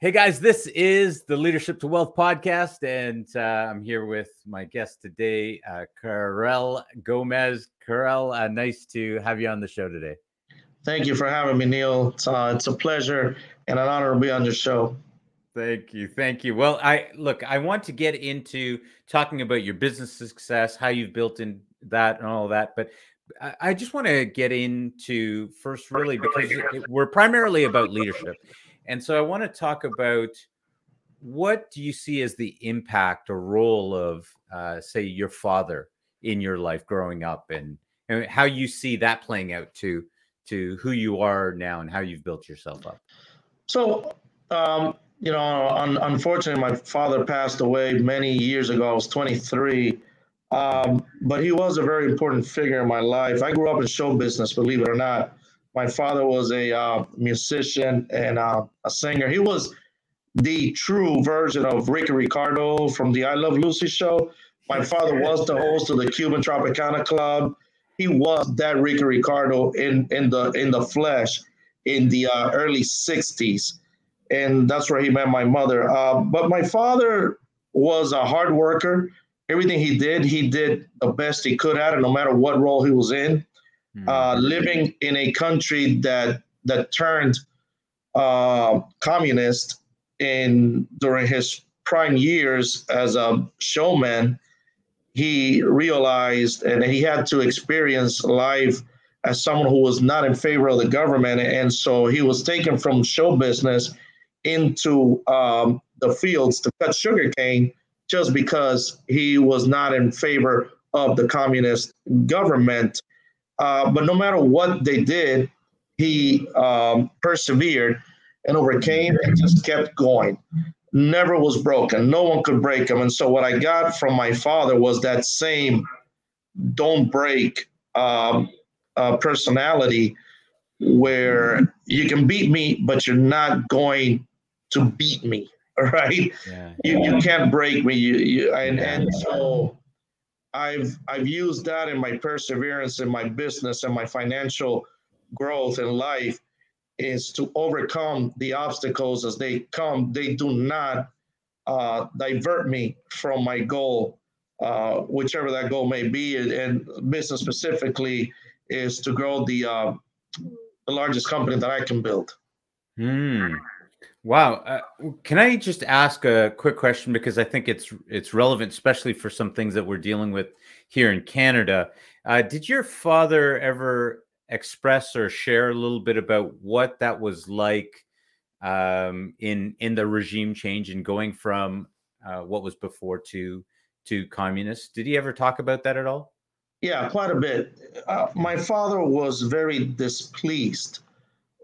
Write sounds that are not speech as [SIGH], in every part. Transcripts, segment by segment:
Hey guys, this is the Leadership to Wealth podcast, and uh, I'm here with my guest today, uh, Karel Gomez. Karel, uh, nice to have you on the show today. Thank you for having me, Neil. It's, uh, it's a pleasure and an honor to be on your show. Thank you, thank you. Well, I look, I want to get into talking about your business success, how you've built in that, and all that, but I, I just want to get into first, really, because it, we're primarily about leadership and so I want to talk about what do you see as the impact or role of, uh, say, your father in your life growing up, and, and how you see that playing out to to who you are now and how you've built yourself up. So, um, you know, un- unfortunately, my father passed away many years ago. I was 23. Um, but he was a very important figure in my life. I grew up in show business, believe it or not. My father was a uh, musician and uh, a singer. He was the true version of Ricky Ricardo from the I Love Lucy show. My father was the host of the Cuban Tropicana Club. He was that Ricky Ricardo in in the in the flesh in the uh, early '60s, and that's where he met my mother. Uh, but my father was a hard worker. Everything he did, he did the best he could at it, no matter what role he was in uh, mm-hmm. living in a country that that turned uh, communist in during his prime years as a showman, he realized and he had to experience life as someone who was not in favor of the government, and so he was taken from show business into um, the fields to cut sugarcane just because he was not in favor of the communist government. Uh, but no matter what they did, he um, persevered and overcame and just kept going. Never was broken. No one could break him. And so, what I got from my father was that same don't break um, uh, personality where you can beat me, but you're not going to beat me. [LAUGHS] Right? Yeah. You, you can't break me. You, you and, and so I've I've used that in my perseverance in my business and my financial growth in life is to overcome the obstacles as they come. They do not uh, divert me from my goal, uh, whichever that goal may be. And business specifically is to grow the uh, the largest company that I can build. Hmm. Wow. Uh, can I just ask a quick question because I think it's it's relevant, especially for some things that we're dealing with here in Canada. Uh, did your father ever express or share a little bit about what that was like um, in in the regime change and going from uh, what was before to to communist? Did he ever talk about that at all? Yeah, quite a bit. Uh, my father was very displeased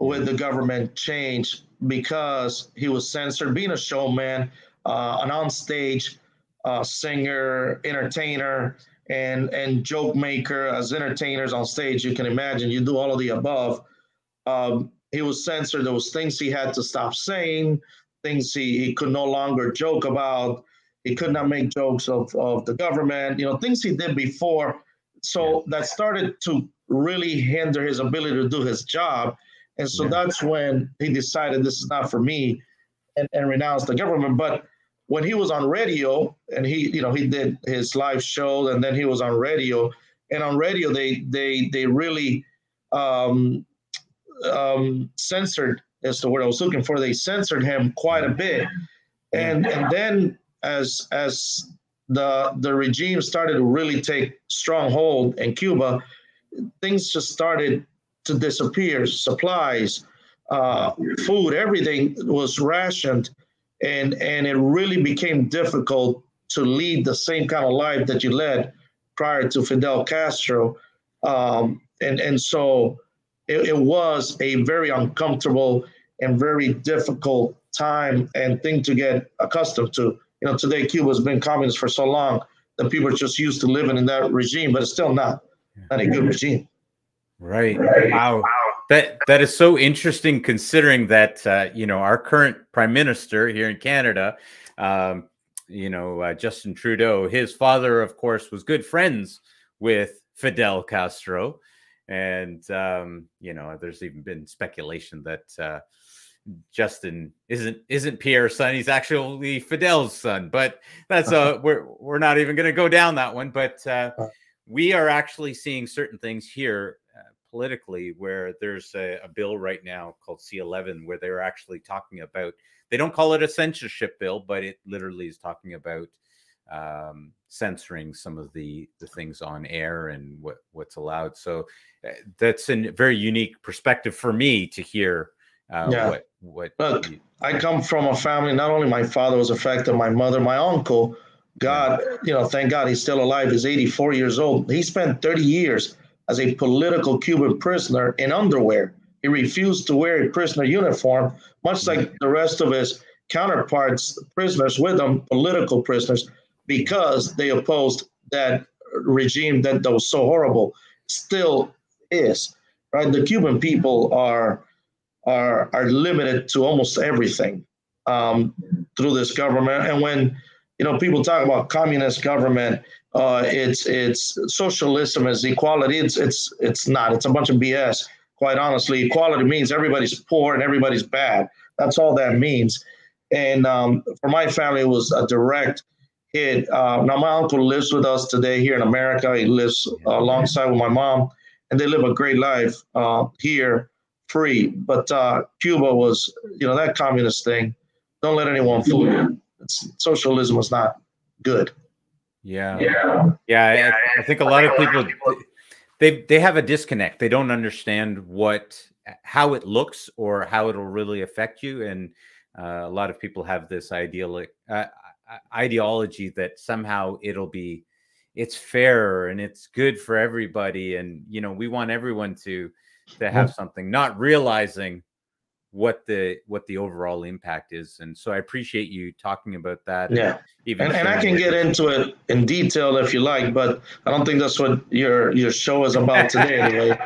with the government change because he was censored. Being a showman, uh, an onstage uh, singer, entertainer, and and joke maker as entertainers on stage, you can imagine you do all of the above. Um, he was censored. There was things he had to stop saying, things he, he could no longer joke about. He could not make jokes of, of the government, you know, things he did before. So that started to really hinder his ability to do his job. And so yeah. that's when he decided this is not for me and, and renounced the government. But when he was on radio and he, you know, he did his live show and then he was on radio. And on radio, they they they really um, um, censored as the word I was looking for. They censored him quite a bit. And and then as as the the regime started to really take strong hold in Cuba, things just started to disappear. Supplies, uh, food, everything was rationed, and and it really became difficult to lead the same kind of life that you led prior to Fidel Castro, um, and and so it, it was a very uncomfortable and very difficult time and thing to get accustomed to. You know, today Cuba's been communist for so long that people are just used to living in that regime, but it's still not, not a good regime. Right. Wow. That that is so interesting, considering that uh, you know our current prime minister here in Canada, um, you know uh, Justin Trudeau. His father, of course, was good friends with Fidel Castro, and um, you know there's even been speculation that uh, Justin isn't isn't Pierre's son. He's actually Fidel's son. But that's uh [LAUGHS] we're we're not even going to go down that one. But uh, uh, we are actually seeing certain things here politically where there's a, a, bill right now called C11 where they're actually talking about. They don't call it a censorship bill, but it literally is talking about um, censoring some of the the things on air and what what's allowed. So uh, that's a very unique perspective for me to hear uh, yeah. what what look you, i come from a family not only my father was affected my mother my uncle god you know thank god he's still alive he's 84 years old he spent 30 years as a political cuban prisoner in underwear. He refused to wear a prisoner uniform much like the rest of his counterparts prisoners with him political prisoners because they opposed that regime that, that was so horrible still is right? The cuban people are are are limited to almost everything um, through this government. And when you know people talk about communist government, uh, it's it's socialism is equality. It's it's it's not. It's a bunch of BS. Quite honestly, equality means everybody's poor and everybody's bad. That's all that means. And um, for my family, it was a direct hit. Uh, now my uncle lives with us today here in America. He lives uh, alongside with my mom, and they live a great life uh, here free. But uh, Cuba was, you know, that communist thing. Don't let anyone fool you. It's, socialism was not good. Yeah, yeah, yeah. I, I think a lot of people they they have a disconnect. They don't understand what how it looks or how it'll really affect you. And uh, a lot of people have this ideal uh, ideology that somehow it'll be it's fair and it's good for everybody and you know we want everyone to to have something, not realizing what the what the overall impact is. And so I appreciate you talking about that. Yeah, even and, and I can get into it in detail if you like, but I don't think that's what your your show is about today. [LAUGHS] Anyway.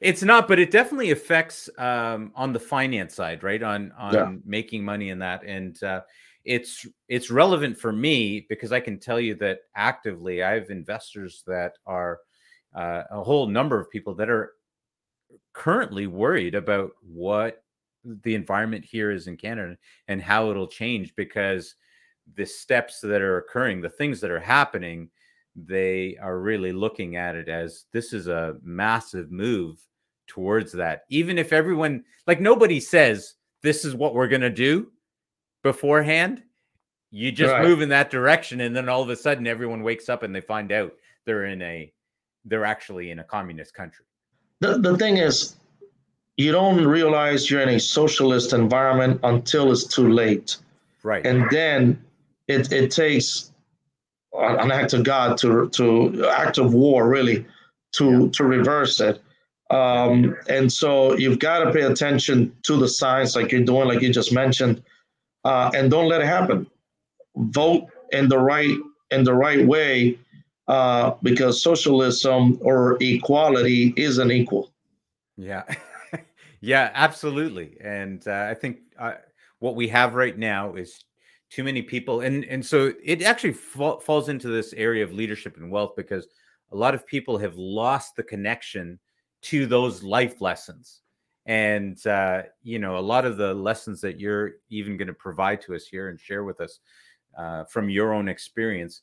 It's not, but it definitely affects um, on the finance side, right? On on yeah. making money in that, and uh, it's it's relevant for me because I can tell you that actively I have investors that are uh, a whole number of people that are currently worried about what the environment here is in Canada and how it'll change because the steps that are occurring, the things that are happening, they are really looking at it as this is a massive move towards that. Even if everyone, like nobody says, this is what we're going to do beforehand, you just right. move in that direction. And then all of a sudden, everyone wakes up and they find out they're in a, they're actually in a communist country the, the thing is, you don't realize you're in a socialist environment until it's too late. Right. And then it, it takes an act of God to to act of war really to yeah. to reverse it. Um, and so you've got to pay attention to the signs like you're doing, like you just mentioned, uh, and don't let it happen. Vote in the right in the right way uh, because socialism or equality isn't equal. Yeah, [LAUGHS] yeah, absolutely. And uh, I think uh, what we have right now is too many people, and and so it actually fa- falls into this area of leadership and wealth because a lot of people have lost the connection to those life lessons. And uh, you know, a lot of the lessons that you're even going to provide to us here and share with us uh, from your own experience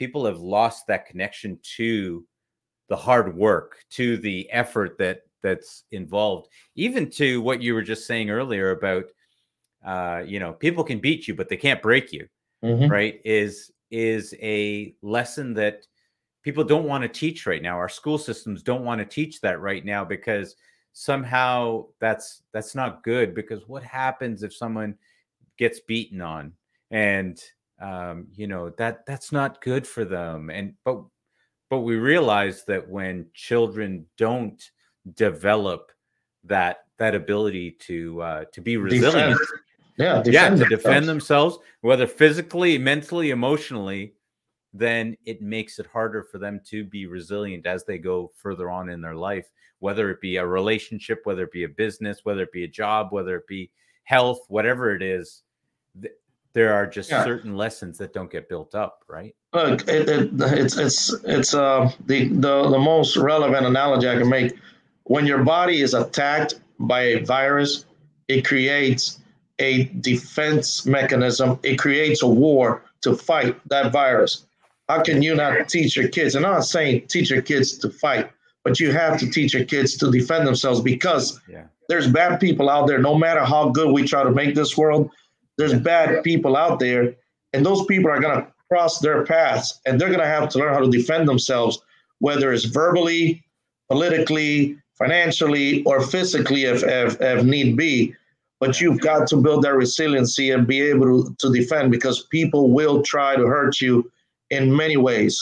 people have lost that connection to the hard work, to the effort that that's involved, even to what you were just saying earlier about uh, you know, people can beat you, but they can't break you, mm-hmm. right? Is is a lesson that people don't want to teach right now. Our school systems don't want to teach that right now because somehow that's that's not good because what happens if someone gets beaten on and um, you know that that's not good for them and but but we realize that when children don't develop that that ability to uh, to be resilient defend. yeah yeah to defend themselves whether physically mentally emotionally then it makes it harder for them to be resilient as they go further on in their life whether it be a relationship whether it be a business whether it be a job whether it be health whatever it is there are just yeah. certain lessons that don't get built up, right? Look, it, it, it's it's it's uh the, the the most relevant analogy I can make. When your body is attacked by a virus, it creates a defense mechanism. It creates a war to fight that virus. How can you not teach your kids? And I'm not saying teach your kids to fight, but you have to teach your kids to defend themselves because yeah. there's bad people out there. No matter how good we try to make this world, there's bad people out there, and those people are gonna cross their paths, and they're gonna have to learn how to defend themselves, whether it's verbally, politically, financially, or physically, if if, if need be. But you've got to build that resiliency and be able to, to defend because people will try to hurt you in many ways.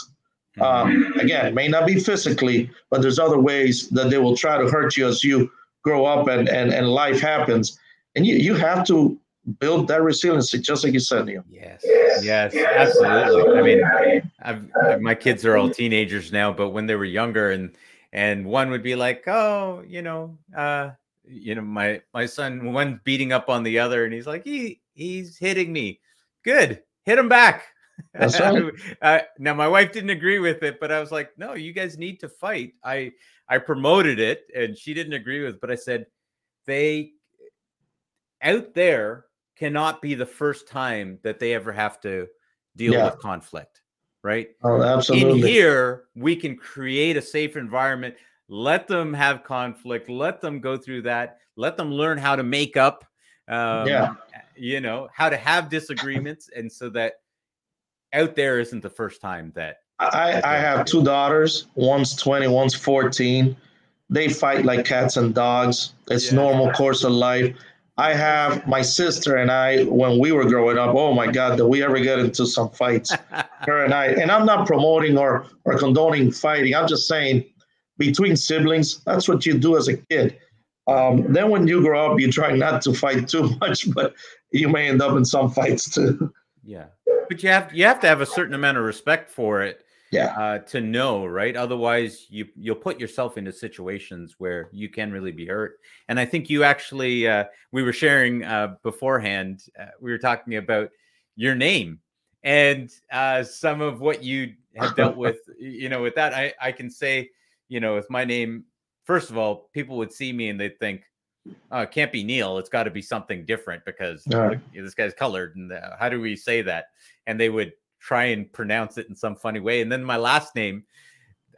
Um, again, may not be physically, but there's other ways that they will try to hurt you as you grow up and, and, and life happens. And you, you have to build that resiliency, just like you said, Neil. Yes, yes, absolutely. I mean, I've, my kids are all teenagers now, but when they were younger, and and one would be like, oh, you know, uh, you know, my my son, one beating up on the other, and he's like, he he's hitting me. Good, hit him back. [LAUGHS] That's right. uh, now my wife didn't agree with it, but I was like, no, you guys need to fight. I I promoted it, and she didn't agree with, it, but I said they out there cannot be the first time that they ever have to deal yeah. with conflict, right? Oh, absolutely. In here, we can create a safe environment. Let them have conflict. Let them go through that. Let them learn how to make up. Um, yeah. You know how to have disagreements, and so that out there isn't the first time that I, I have two daughters. One's 20, one's 14. They fight like cats and dogs. It's yeah. normal course of life. I have my sister and I, when we were growing up, oh my God, did we ever get into some fights? [LAUGHS] her and I. And I'm not promoting or, or condoning fighting. I'm just saying between siblings, that's what you do as a kid. Um, then when you grow up, you try not to fight too [LAUGHS] much, but you may end up in some fights too. Yeah but you have you have to have a certain amount of respect for it yeah uh, to know right otherwise you you'll put yourself into situations where you can really be hurt and i think you actually uh, we were sharing uh, beforehand uh, we were talking about your name and uh, some of what you have dealt [LAUGHS] with you know with that i i can say you know with my name first of all people would see me and they'd think oh, it can't be Neil. It's got to be something different because look, this guy's colored. And uh, how do we say that? And they would try and pronounce it in some funny way. And then my last name,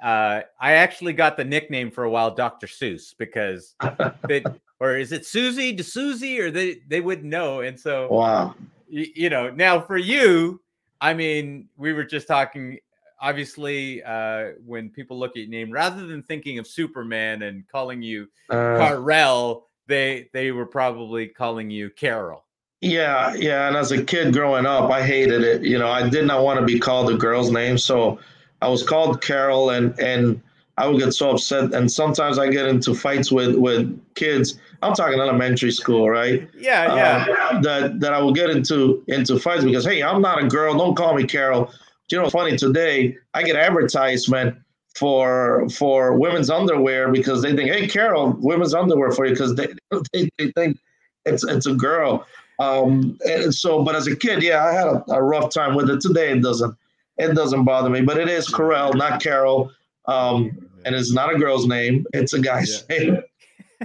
uh, I actually got the nickname for a while, Dr. Seuss, because [LAUGHS] they, or is it Susie to Susie, or they they wouldn't know. And so, wow, you, you know, now for you, I mean, we were just talking. Obviously, uh, when people look at your name, rather than thinking of Superman and calling you uh, Carell, they they were probably calling you Carol. Yeah, yeah. And as a kid growing up, I hated it. You know, I did not want to be called a girl's name, so I was called Carol, and and I would get so upset. And sometimes I get into fights with with kids. I'm talking elementary school, right? Yeah, yeah. Uh, that that I will get into into fights because hey, I'm not a girl. Don't call me Carol. You know, funny today I get advertisement for for women's underwear because they think, hey, Carol, women's underwear for you because they, [LAUGHS] they, they think it's it's a girl. Um, and so, but as a kid, yeah, I had a, a, rough time with it. Today, it doesn't it doesn't bother me. But it is Carell, not Carol, um, and it's not a girl's name; it's a guy's yeah. name. [LAUGHS]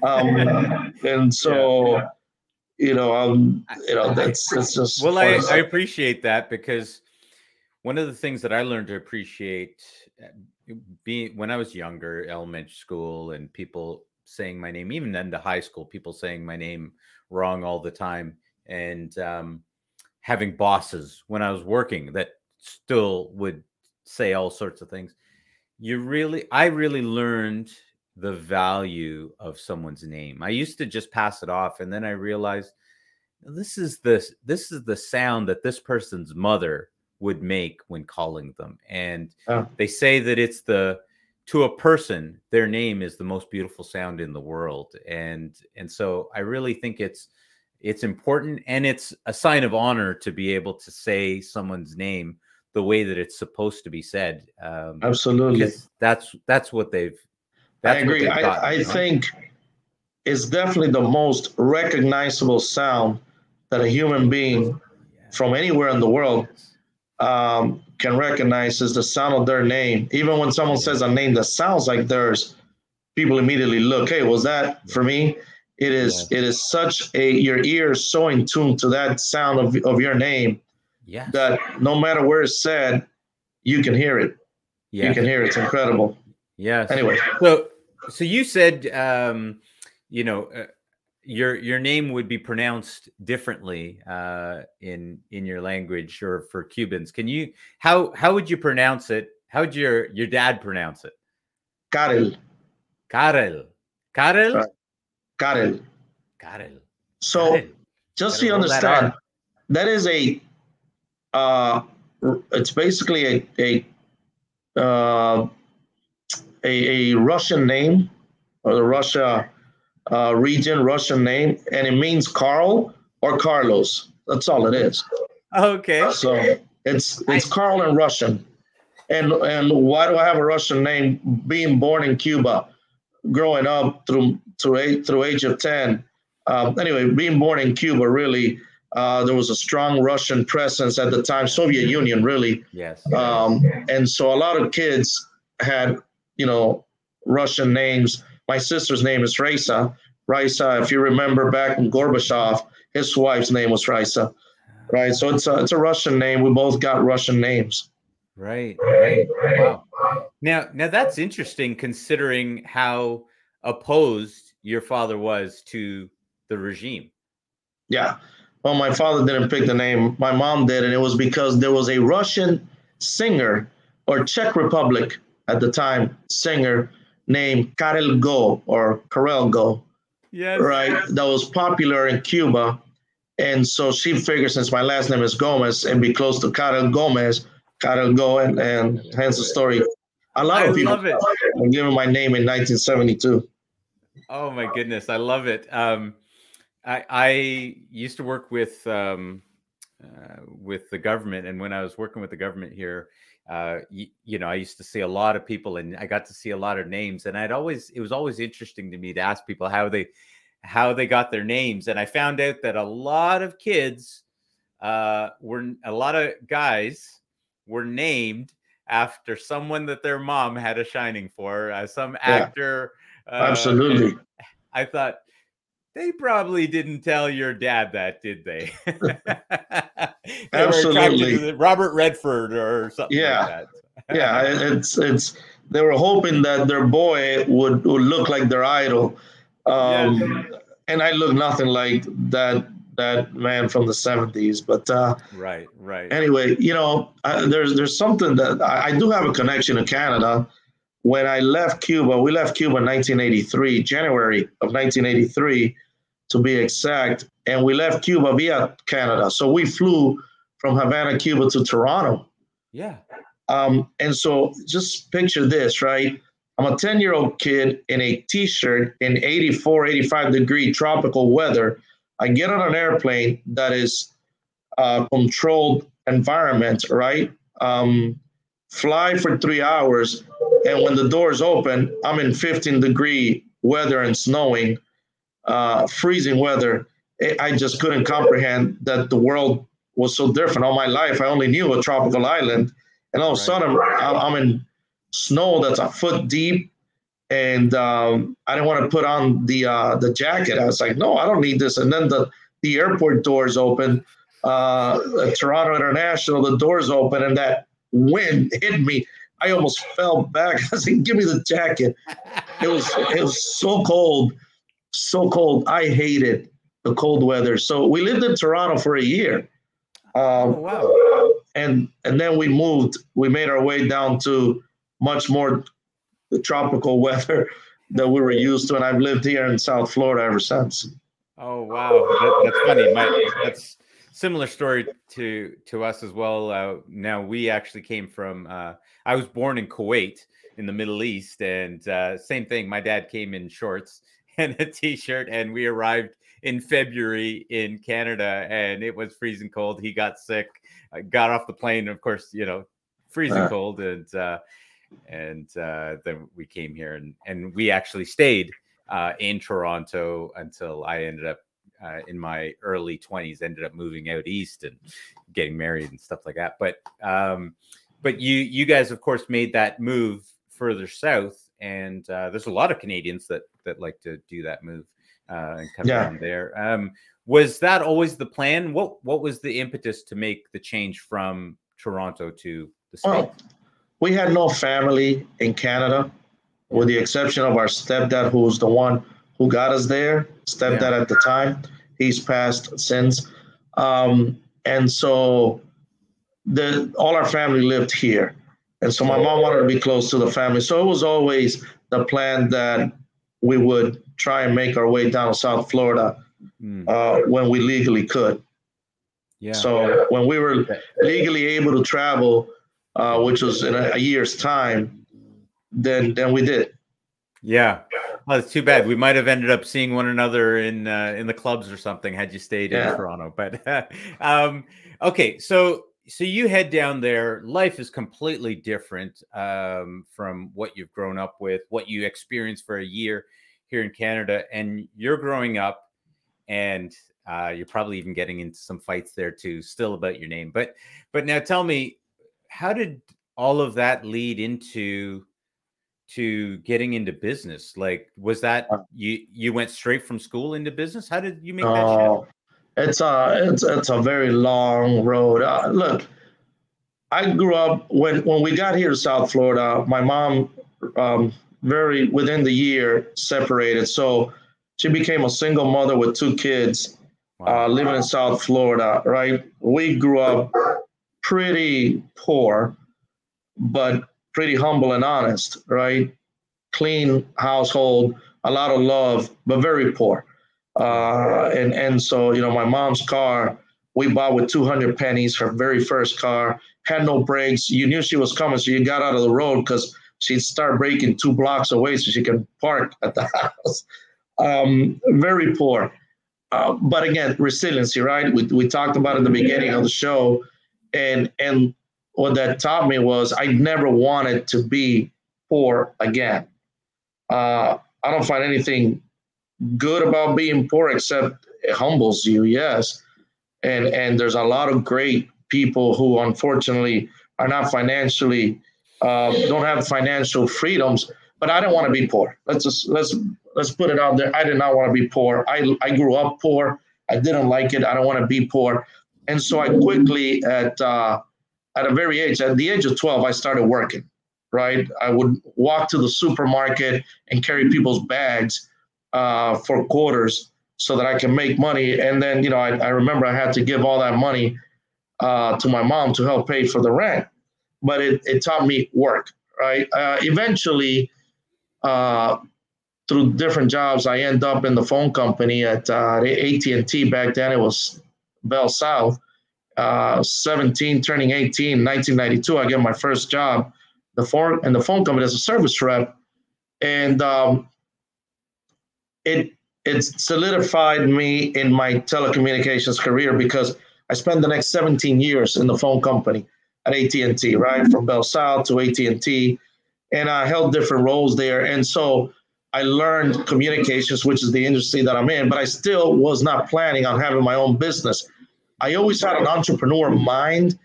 Um, and so. Yeah, yeah. You know, um, you know, that's that's just. Well, I, I appreciate that because one of the things that I learned to appreciate being when I was younger, elementary school, and people saying my name, even then to high school, people saying my name wrong all the time, and um, having bosses when I was working that still would say all sorts of things. You really, I really learned the value of someone's name. I used to just pass it off, and then I realized this is the this is the sound that this person's mother would make when calling them. And oh. they say that it's the to a person, their name is the most beautiful sound in the world. And and so I really think it's it's important and it's a sign of honor to be able to say someone's name the way that it's supposed to be said. Um, Absolutely, that's that's what they've. That's I agree. I, I you know? think it's definitely the most recognizable sound that a human being from anywhere in the world um, can recognize is the sound of their name. Even when someone says a name that sounds like theirs, people immediately look, hey, was that for me? It is it is such a your ear is so in tune to that sound of, of your name Yeah. that no matter where it's said, you can hear it. Yeah. You can hear it. It's incredible. Yes. Anyway, So, so you said, um, you know, uh, your your name would be pronounced differently uh, in in your language or for Cubans. Can you how how would you pronounce it? How would your your dad pronounce it? Karel, Karel. Karel. Karel. Karel. So Karel. just so Gotta you roll that understand, that is a uh, it's basically a a uh, a, a Russian name or the Russia uh, region Russian name, and it means Carl or Carlos. That's all it is. Okay. So it's it's Carl in Russian. And and why do I have a Russian name? Being born in Cuba, growing up through through eight through age of ten. Um, anyway, being born in Cuba, really, uh, there was a strong Russian presence at the time, Soviet Union, really, Yes. um, and so a lot of kids had, you know, Russian names. My sister's name is Raisa. Raisa, if you remember back in Gorbachev, his wife's name was Raisa, right? So it's a it's a Russian name. We both got Russian names. Right, right. Wow. Now, now that's interesting considering how opposed your father was to the regime. Yeah. Well, my father didn't pick the name. My mom did, and it was because there was a Russian singer or Czech Republic at the time singer named Karel Gott or Karel Gott. Yes. right, that was popular in Cuba. And so she figured since my last name is Gomez and be close to Karel Gomez, Karel Gott, and, and hence the story. A lot I of people love it. were given my name in 1972. Oh my goodness, I love it. Um, I I used to work with um, uh, with the government, and when I was working with the government here, uh, you, you know, I used to see a lot of people, and I got to see a lot of names, and I'd always it was always interesting to me to ask people how they how they got their names, and I found out that a lot of kids uh, were a lot of guys were named after someone that their mom had a shining for, uh, some actor. Uh, Absolutely. I thought they probably didn't tell your dad that, did they? [LAUGHS] They were attracted to Absolutely. Robert Redford or something Yeah. like that. [LAUGHS] Yeah, it's it's they were hoping that their boy would, would look like their idol. Um, And I look nothing like that that man from the 70s. But uh, right, right. anyway, you know, I, there's there's something that I, I do have a connection to Canada. When I left Cuba, we left Cuba in 1983, January of 1983, to be exact, and we left Cuba via Canada. So we flew from Havana, Cuba, to Toronto. yeah. Um, and so just picture this, right? I'm a 10 year old kid in a t shirt in 84, 85 degree tropical weather. I get on an airplane that is uh, controlled environment, right? Um, fly for three hours. And when the doors open, I'm in 15 degree weather and snowing, uh, freezing weather. I- just couldn't comprehend that the world was so different. All my life, I only knew a tropical island. And all of a sudden, I'm I'm in snow that's a foot deep. And um, I didn't want to put on the uh, the jacket. I was like, no, I don't need this. And then the, the airport doors open, uh, Toronto International, the doors open, and that wind hit me. I almost fell back. [LAUGHS] I said, give me the jacket. It was it was so cold, so cold. I hated the cold weather. So we lived in Toronto for a year. Oh, Um, wow. and and then we moved. We made our way down to much more tropical [LAUGHS] weather that we were used to, and I've lived here in South Florida ever since. Oh wow, that, that's funny. My that's similar story to to us as well. Uh, now we actually came from. Uh, I was born in Kuwait in the Middle East, and uh, same thing. My dad came in shorts [LAUGHS] and a t-shirt, and we arrived in February in Canada, and it was freezing cold. He got sick, I got off the plane. Of course, you know, freezing Uh. cold, and uh, and uh, then we came here, and and we actually stayed uh, in Toronto until I ended up uh, in my early 20s, ended up moving out east and getting married and stuff like that. But um, but you you guys of course made that move further south, and uh, there's a lot of Canadians that that like to do that move uh, and come yeah. down there. Um, was that always the plan? What what was the impetus to make the change from Toronto to the state? Well, we had no family in Canada, with the exception of our stepdad, who was the one who got us there. Stepdad yeah. at the time, he's passed since, um, and so the all our family lived here, and so my mom wanted to be close to the family. So it was always the plan that we would try and make our way down to South Florida mm. uh, when we legally could. Yeah. So when we were legally able to travel, uh, which was in a, a, year's time, then then we did. Yeah. Well, it's too bad. We might have ended up seeing one another in uh, in the clubs or something had you stayed in. Toronto. But [LAUGHS] um, okay, so so you head down there. Life is completely different um, from what you've grown up with, what you experienced for a year here in Canada, and you're growing up, and uh, you're probably even getting into some fights there too, still about your name. But but now tell me, how did all of that lead into to getting into business? Like, was that uh you you went straight from school into business? How did you make that uh, shift? It's a it's it's a very long road. Uh, look, I grew up when when we got here to South Florida. My mom um, very within the year separated. So she became a single mother with two kids, wow. uh, living in South Florida. Right, we grew up pretty poor, but pretty humble and honest. Right, clean household, a lot of love, but very poor. Uh, and and so you know, my mom's car we bought with 200 pennies, her very first car, had no brakes. You knew she was coming, so you got out of the road because she'd start braking two blocks away so she can park at the [LAUGHS] house. Um, very poor. Uh, but again, resiliency, right? We, we talked about in the beginning of the show. And, and what that taught me was I never wanted to be poor again. Uh, I don't find anything good about being poor except it humbles you, yes. And, and there's a lot of great people who unfortunately are not financially uh, don't have financial freedoms. But I don't want to be poor. Let's just let's let's put it out there. I did not want to be poor. I I grew up poor. I didn't like it. I don't want to be poor. And so I quickly at uh, at a very age, at the age of 12, I started working. Right, I would walk to the supermarket and carry people's bags uh, for quarters so that I can make money. And then, you know, I, I remember I had to give all that money uh, to my mom to help pay for the rent but it, it taught me work, right? Uh, eventually, uh, through different jobs, I end up in the phone company at uh, AT&T. Back then, it was BellSouth. Uh, 17, turning 18, 1992, I get my first job the phone and the phone company as a service rep, and um, it it solidified me in my telecommunications career because I spent the next 17 years in the phone company at AT&T, right? From BellSouth to AT&T. And I held different roles there. And so I learned communications, which is the industry that I'm in, but I still was not planning on having my own business. I always had an entrepreneur mind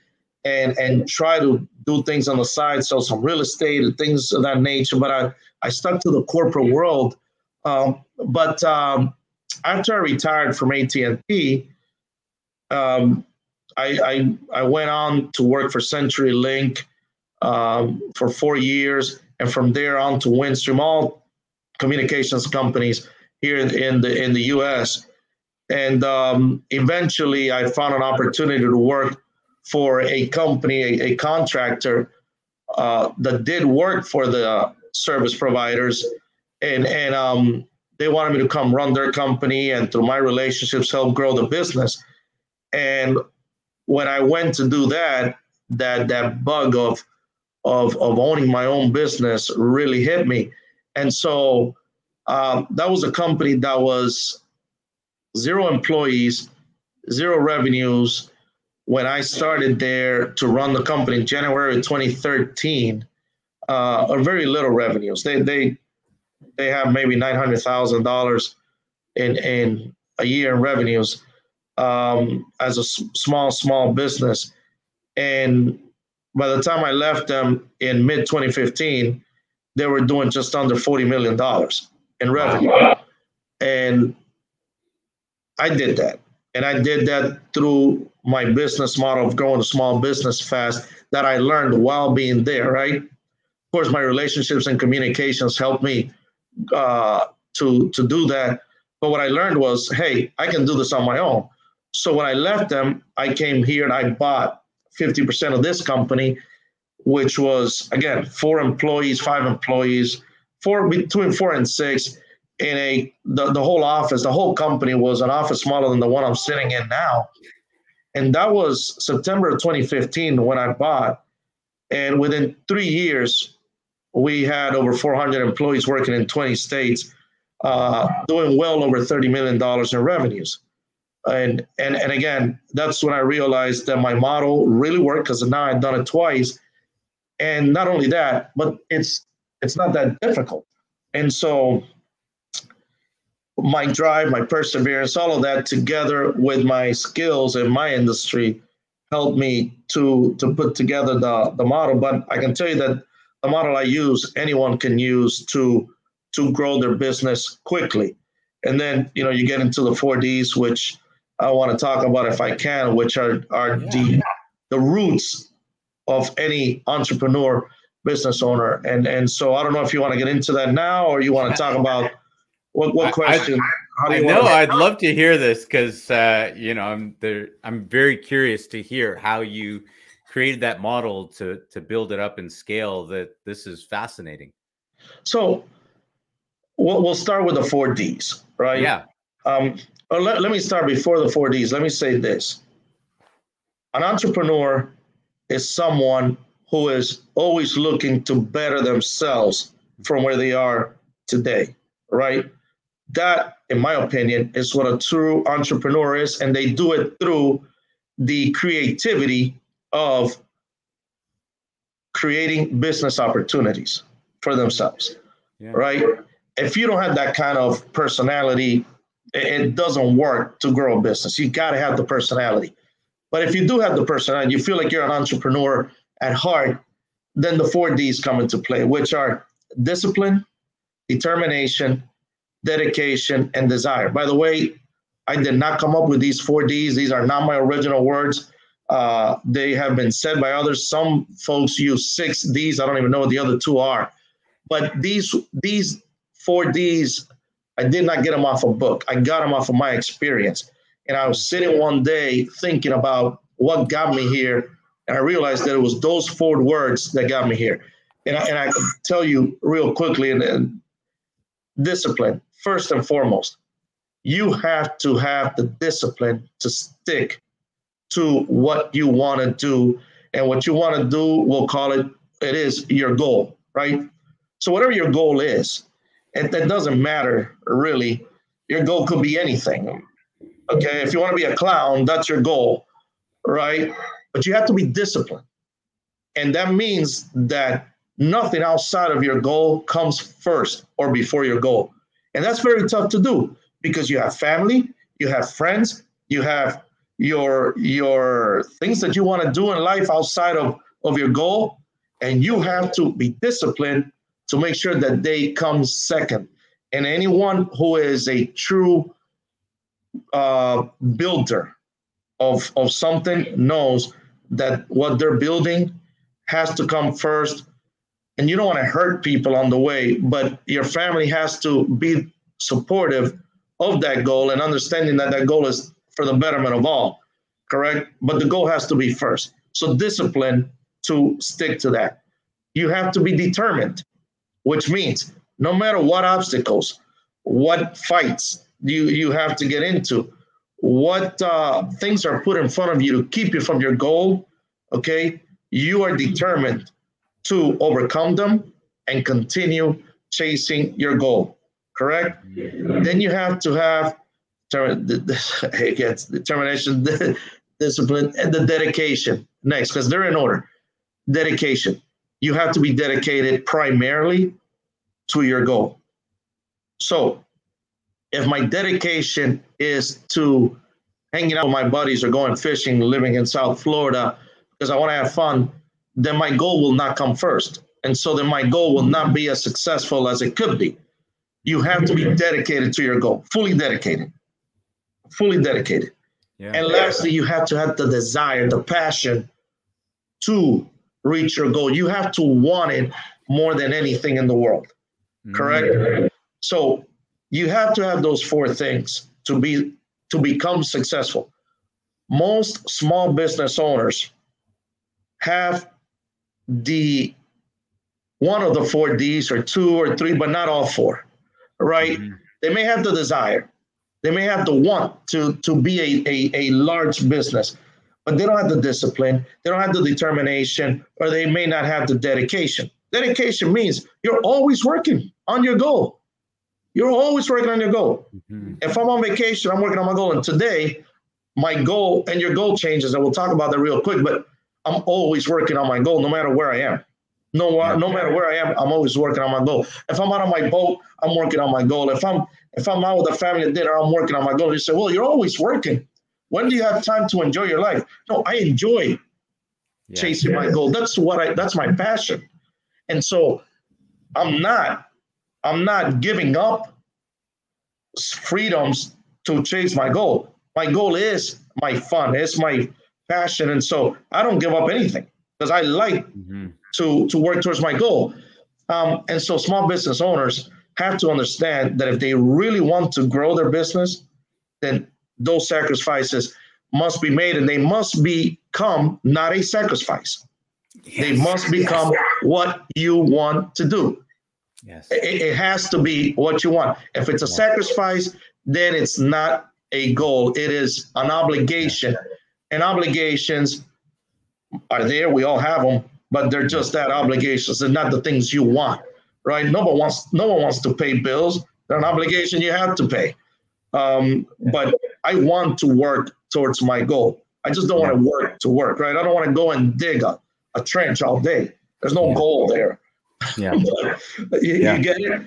and and try to do things on the side, sell some real estate and things of that nature. But I, I stuck to the corporate world. Um, but um, after I retired from AT&T, um, I, I, I went on to work for CenturyLink um, for four years, and from there on to Windstream, all communications companies here in the in the U.S. And um, eventually, I found an opportunity to work for a company, a, a contractor uh, that did work for the service providers, and and um, they wanted me to come run their company, and through my relationships, help grow the business. And when I went to do that, that that bug of of of owning my own business really hit me, and so um, that was a company that was zero employees, zero revenues. When I started there to run the company in January 2013, uh, or very little revenues. They they they have maybe nine hundred thousand dollars in in a year in revenues um, as a s- small, small business. And by the time I left them in mid 2015, they were doing just under $40 million in revenue. And I did that. And I did that through my business model of growing a small business fast that I learned while being there, right? Of course, my relationships and communications helped me uh, to, to do that. But what I learned was, hey, I can do this on my own. So when I left them, I came here and I bought 50% of this company, which was, again, four employees, five employees, four between four and six in a the, the whole office the whole company was an office smaller than the one i'm sitting in now. And that was september of 2015 when i bought. And within three years we had over 400 employees working in 20 states uh, doing well over 30 million dollars in revenues. And and and again that's when i realized that my model really worked because now i've done it twice. And not only that but it's it's not that difficult. And so my drive, my perseverance, all of that together with my skills in my industry helped me to to put together the, the model. But I can tell you that the model I use, anyone can use to to grow their business quickly. And then you know you get into the four Ds, which I want to talk about if I can, which are are yeah. the the roots of any entrepreneur business owner. And and so I don't know if you want to get into that now or you want to talk about what what question? I, I know I'd love to hear this because uh, you know I'm there. I'm very curious to hear how you created that model to to build it up and scale. That this is fascinating. So we'll, we'll start with the four Ds, right? Yeah. Um, let, let me start before the four Ds. Let me say this: an entrepreneur is someone who is always looking to better themselves from where they are today, right? That, in my opinion, is what a true entrepreneur is. And they do it through the creativity of creating business opportunities for themselves. Yeah. Right. If you don't have that kind of personality, it doesn't work to grow a business. You got to have the personality. But if you do have the personality, you feel like you're an entrepreneur at heart, then the four D's come into play, which are discipline, determination, dedication, and desire. By the way, I did not come up with these four Ds. These are not my original words. Uh, they have been said by others. Some folks use six Ds. I don't even know what the other two are. But these these four Ds, I did not get them off a book. I got them off of my experience. And I was sitting one day thinking about what got me here, and I realized that it was those four words that got me here. And I, and I can tell you real quickly, and, and discipline first and foremost, you have to have the discipline to stick to what you want to do. And what you want to do, we'll call it, it is your goal, right? So, whatever your goal is, and that doesn't matter really. Your goal could be anything. Okay. If you want to be a clown, that's your goal, right? But you have to be disciplined. And that means that nothing outside of your goal comes first or before your goal. And that's very tough to do because you have family, you have friends, you have your your things that you want to do in life outside of, of your goal. And you have to be disciplined to make sure that they come second. And anyone who is a true uh, builder of, of something knows that what they're building has to come first and you don't want to hurt people on the way, but your family has to be supportive of that goal and understanding that that goal is for the betterment of all, correct? But the goal has to be first. So discipline to stick to that. You have to be determined, which means no matter what obstacles, what fights you, you have to get into, what uh, things are put in front of you to keep you from your goal, okay, you are determined to overcome them and continue chasing your goal. Correct? Then you have to have [LAUGHS] determination, [LAUGHS] discipline, and the dedication next, because they're in order. Dedication. You have to be dedicated primarily to your goal. So, if my dedication is to hanging out with my buddies or going fishing, living in South Florida, because I want to have fun, then my goal will not come first. And so then my goal will not be as successful as it could be. You have to be dedicated to your goal, fully dedicated. fully dedicated. Yeah. And lastly, you have to have the desire, the passion to reach your goal. You have to want it more than anything in the world. Mm-hmm. Correct? So you have to have those four things to be to become successful. Most small business owners have the one of the four D's or two or three, but not all four, right? Mm-hmm. They may have the desire, they may have the want to, to be a, a, a large business, but they don't have the discipline, they don't have the determination, or they may not have the dedication. Dedication means you're always working on your goal. You're always working on your goal. Mm-hmm. If I'm on vacation, I'm working on my goal. And today, my goal and your goal changes, and we'll talk about that real quick, but I'm always working on my goal no matter where I am. No, no matter where I am, I'm always working on my goal. If I'm out on my boat, I'm working on my goal. If I'm if I'm out with a family dinner, I'm working on my goal. You say, well, you're always working. When do you have time to enjoy your life? No, I enjoy yeah. chasing my goal. That's what I that's my passion. And so I'm not I'm not giving up freedoms to chase my goal. My goal is my fun, it's my passion. And so I don't give up anything because I like mm-hmm. to, to work towards my goal. Um, and so small business owners have to understand that if they really want to grow their business, then those sacrifices must be made and they must become not a sacrifice. Yes. They must become yes. what you want to do. Yes. It, it, has to be what you want. If it's a yeah. sacrifice, then it's not a goal. It is an obligation. And obligations are there. We all have them, but they're just that obligations. They're not the things you want, right? No one wants. No one wants to pay bills. They're an obligation you have to pay. Um, but I want to work towards my goal. I just don't want to work to work, right? I don't want to go and dig a, a trench all day. There's no goal there. Yeah. [LAUGHS] you, yeah. you get it?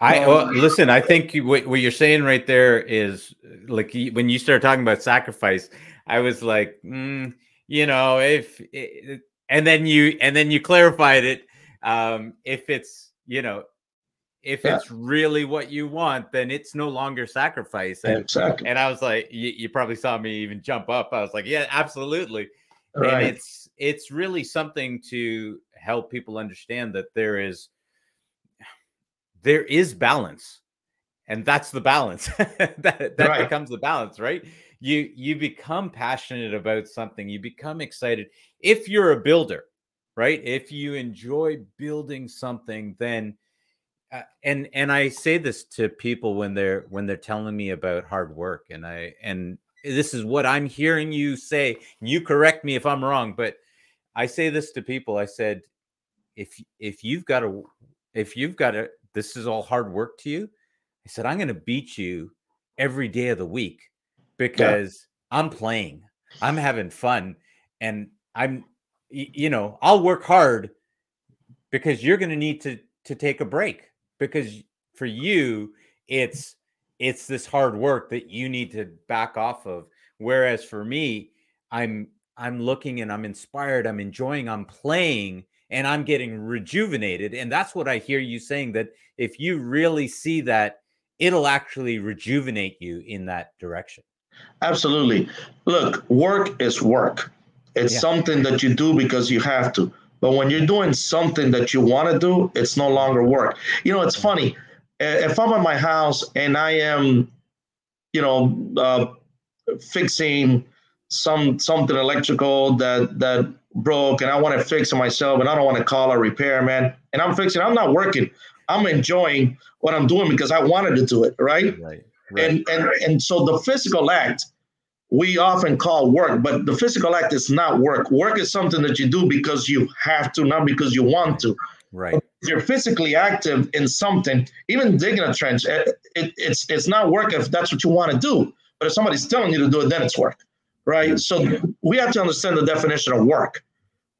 I um, well, listen. I think what, what, you're saying right there is like when you start talking about sacrifice. I was like, mm, you know, if it, and then you and then you clarified it. Um, if it's you know, if yeah. it's really what you want, then it's no longer sacrifice. And, exactly. And I was like, you, you, probably saw me even jump up. I was like, yeah, absolutely. Right. And it's it's really something to help people understand that there is there is balance and that's the balance [LAUGHS] that that right. becomes the balance right you you become passionate about something you become excited. If you're a builder right if you enjoy building something then uh, and and i say this to people when they're when they're telling me about hard work and i and this is what i'm hearing you say you correct me if i'm wrong but i say this to people i said if if you've got a if you've got a this is all hard work to you i said i'm going to beat you every day of the week because yeah. i'm playing i'm having fun and i'm you know i'll work hard because you're going to need to to take a break because for you it's it's this hard work that you need to back off of whereas for me i'm i'm looking and i'm inspired i'm enjoying i'm playing and I'm getting rejuvenated. And that's what I hear you saying that if you really see that, it'll actually rejuvenate you in that direction. Absolutely. Look, work is work. It's yeah. something that you do because you have to. But when you're doing something that you want to do, it's no longer work. You know, it's funny. If I'm at my house and I am, you know, uh, fixing some something electrical that that broke and I want to fix it myself and I don't want to call a repairman and I'm fixing I'm not working. I'm enjoying what I'm doing because I wanted to do it, right? Right. Right. And and and so the physical act we often call work, but the physical act is not work. Work is something that you do because you have to, not because you want to. Right. If you're physically active in something, even digging a trench, it, it, it's it's not work if that's what you want to do. But if somebody's telling you to do it, then it's work right? Mm-hmm. So we have to understand the definition of work.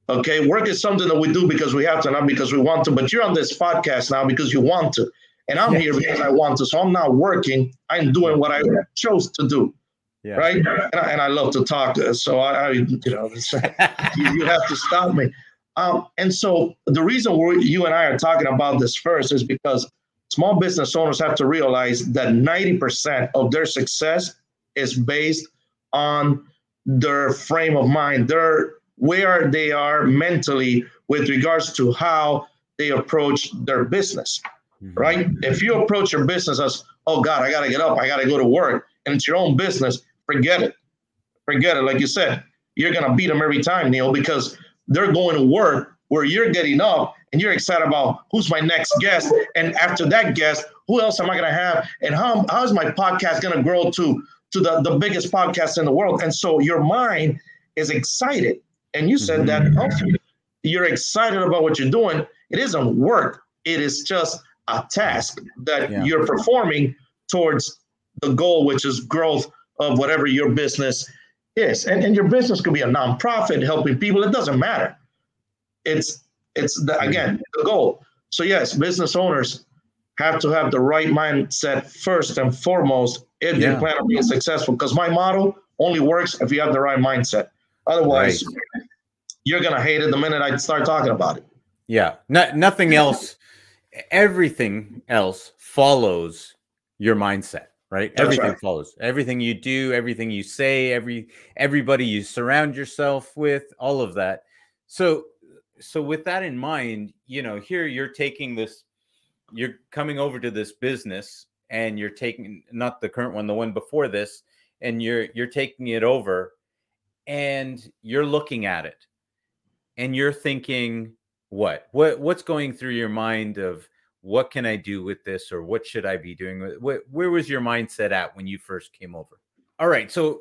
Okay, work is something that we do because we have to, not because we want to. But you're on this podcast now because you want to, and I'm here because I want to. So I'm not working; I'm doing what I chose to do. Yeah. Right, and I, and I, love to talk, so I, I you know, [LAUGHS] you, you, have to stop me. Um, and so the reason we you and I are talking about this first is because small business owners have to realize that 90% of their success is based on their frame of mind, their where they are mentally with regards to how they approach their business. Mm-hmm. Right? If you approach your business as, oh God, I gotta get up, I gotta go to work, and it's your own business, forget it. Forget it. Like you said, you're gonna beat them every time, Neil, because they're going to work where you're getting up and you're excited about who's my next guest. And after that guest, who else am I going to have? And how, how is my podcast going to grow to, to the, the biggest podcast in the world? And so your mind is excited. And you said mm-hmm. that you're excited about what you're doing. It isn't work, it is just a task that yeah. you're performing towards the goal, which is growth of whatever your business is. And, and your business could be a nonprofit helping people, it doesn't matter it's it's the, again the goal. So yes, business owners have to have the right mindset first and foremost if yeah. they plan on being successful. Because my model only works if you have the right mindset. Otherwise, right. you're gonna hate it the minute I start talking about it. Yeah, no, nothing else. Everything else follows your mindset, right? That's everything right. follows. Everything you do, everything you say, every everybody you surround yourself with, all of that. So so with that in mind, you know, here you're taking this, you're coming over to this business and you're taking not the current one, the one before this, and you're you're taking it over and you're looking at it and you're thinking what? What what's going through your mind of what can i do with this or what should i be doing with where, where was your mindset at when you first came over? All right so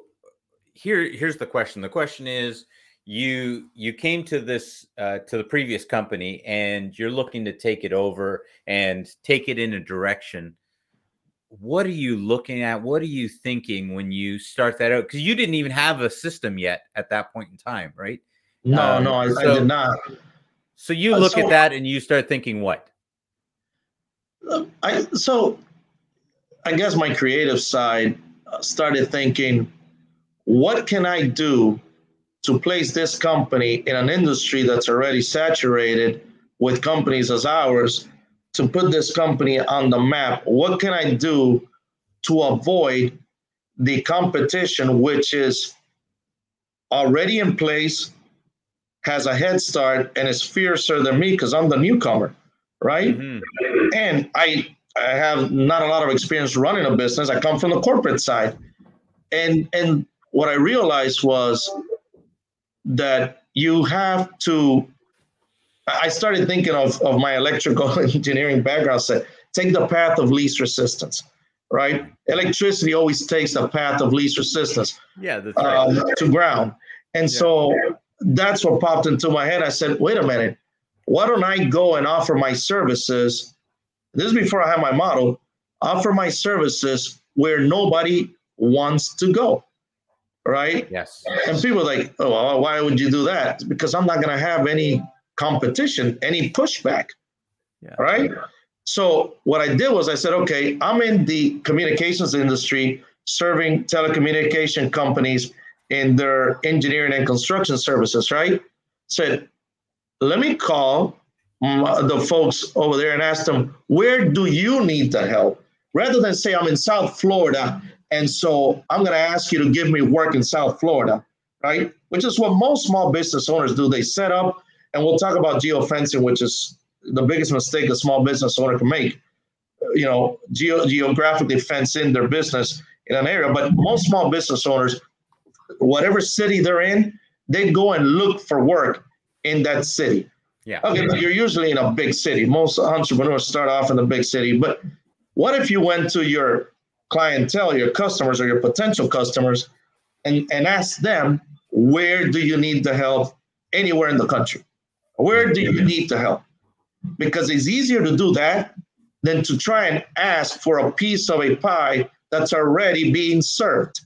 here here's the question. The question is you you came to this uh, to the previous company and you're looking to take it over and take it in a direction. What are you looking at? What are you thinking when you start that out? Because you didn't even have a system yet at that point in time right? No um, no I, so, I, did not so you uh, look uh, so, at that and you start thinking what? I so i guess my creative side uh, started thinking what can i do to place this company in an industry that's already saturated with companies as ours to put this company on the map? What can i do to avoid the competition which is already in place has a head start and is fiercer than me because i'm the newcomer right mm-hmm. and i i have not a lot of experience running a business i come from the corporate side and and what i realized was that you have to I started thinking of, of my electrical [LAUGHS] engineering background said take the path of least resistance, right? Electricity always takes the path of least resistance yeah, that's right. um, to ground. And yeah. so that's what popped into my head. I said, wait a minute, why don't I go and offer my services? This is before I had my model, offer my services where nobody wants to go right? Yes. And people are like, oh, well, why would you do that? Because I'm not going to have any competition, any pushback, yeah. right? So what I did was I said, okay, I'm in the communications industry, serving telecommunication companies in their engineering and construction services, right? Said, let me call the folks over there and ask them, where do you need the help? Rather than say I'm in South Florida and so I'm going to ask you to give me work in South Florida, right? Which is what most small business owners do. They set up, and we'll talk about geofencing, which is the biggest mistake a small business owner can make. You know, geo- geographically fence in their business in an area. But most small business owners, whatever city they're in, they go and look for work in that city. Yeah. Okay, but you're usually in a big city. Most entrepreneurs start off in a big city. But what if you went to your clientele, your customers or your potential customers, and, and ask them, where do you need the help anywhere in the country? Where do you need the help? Because it's easier to do that than to try and ask for a piece of a pie that's already being served.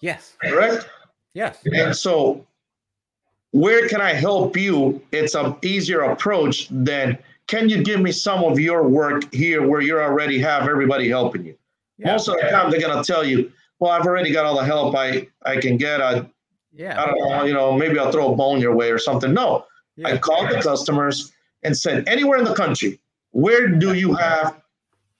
Yes. Correct? Yes. And so, where can I help you? It's an easier approach than can you give me some of your work here where you already have everybody helping you? Yeah. Most of the time, they're gonna tell you, "Well, I've already got all the help I I can get. I yeah, I don't know, you know, maybe I'll throw a bone your way or something." No, yeah. I called the customers and said, "Anywhere in the country, where do you have,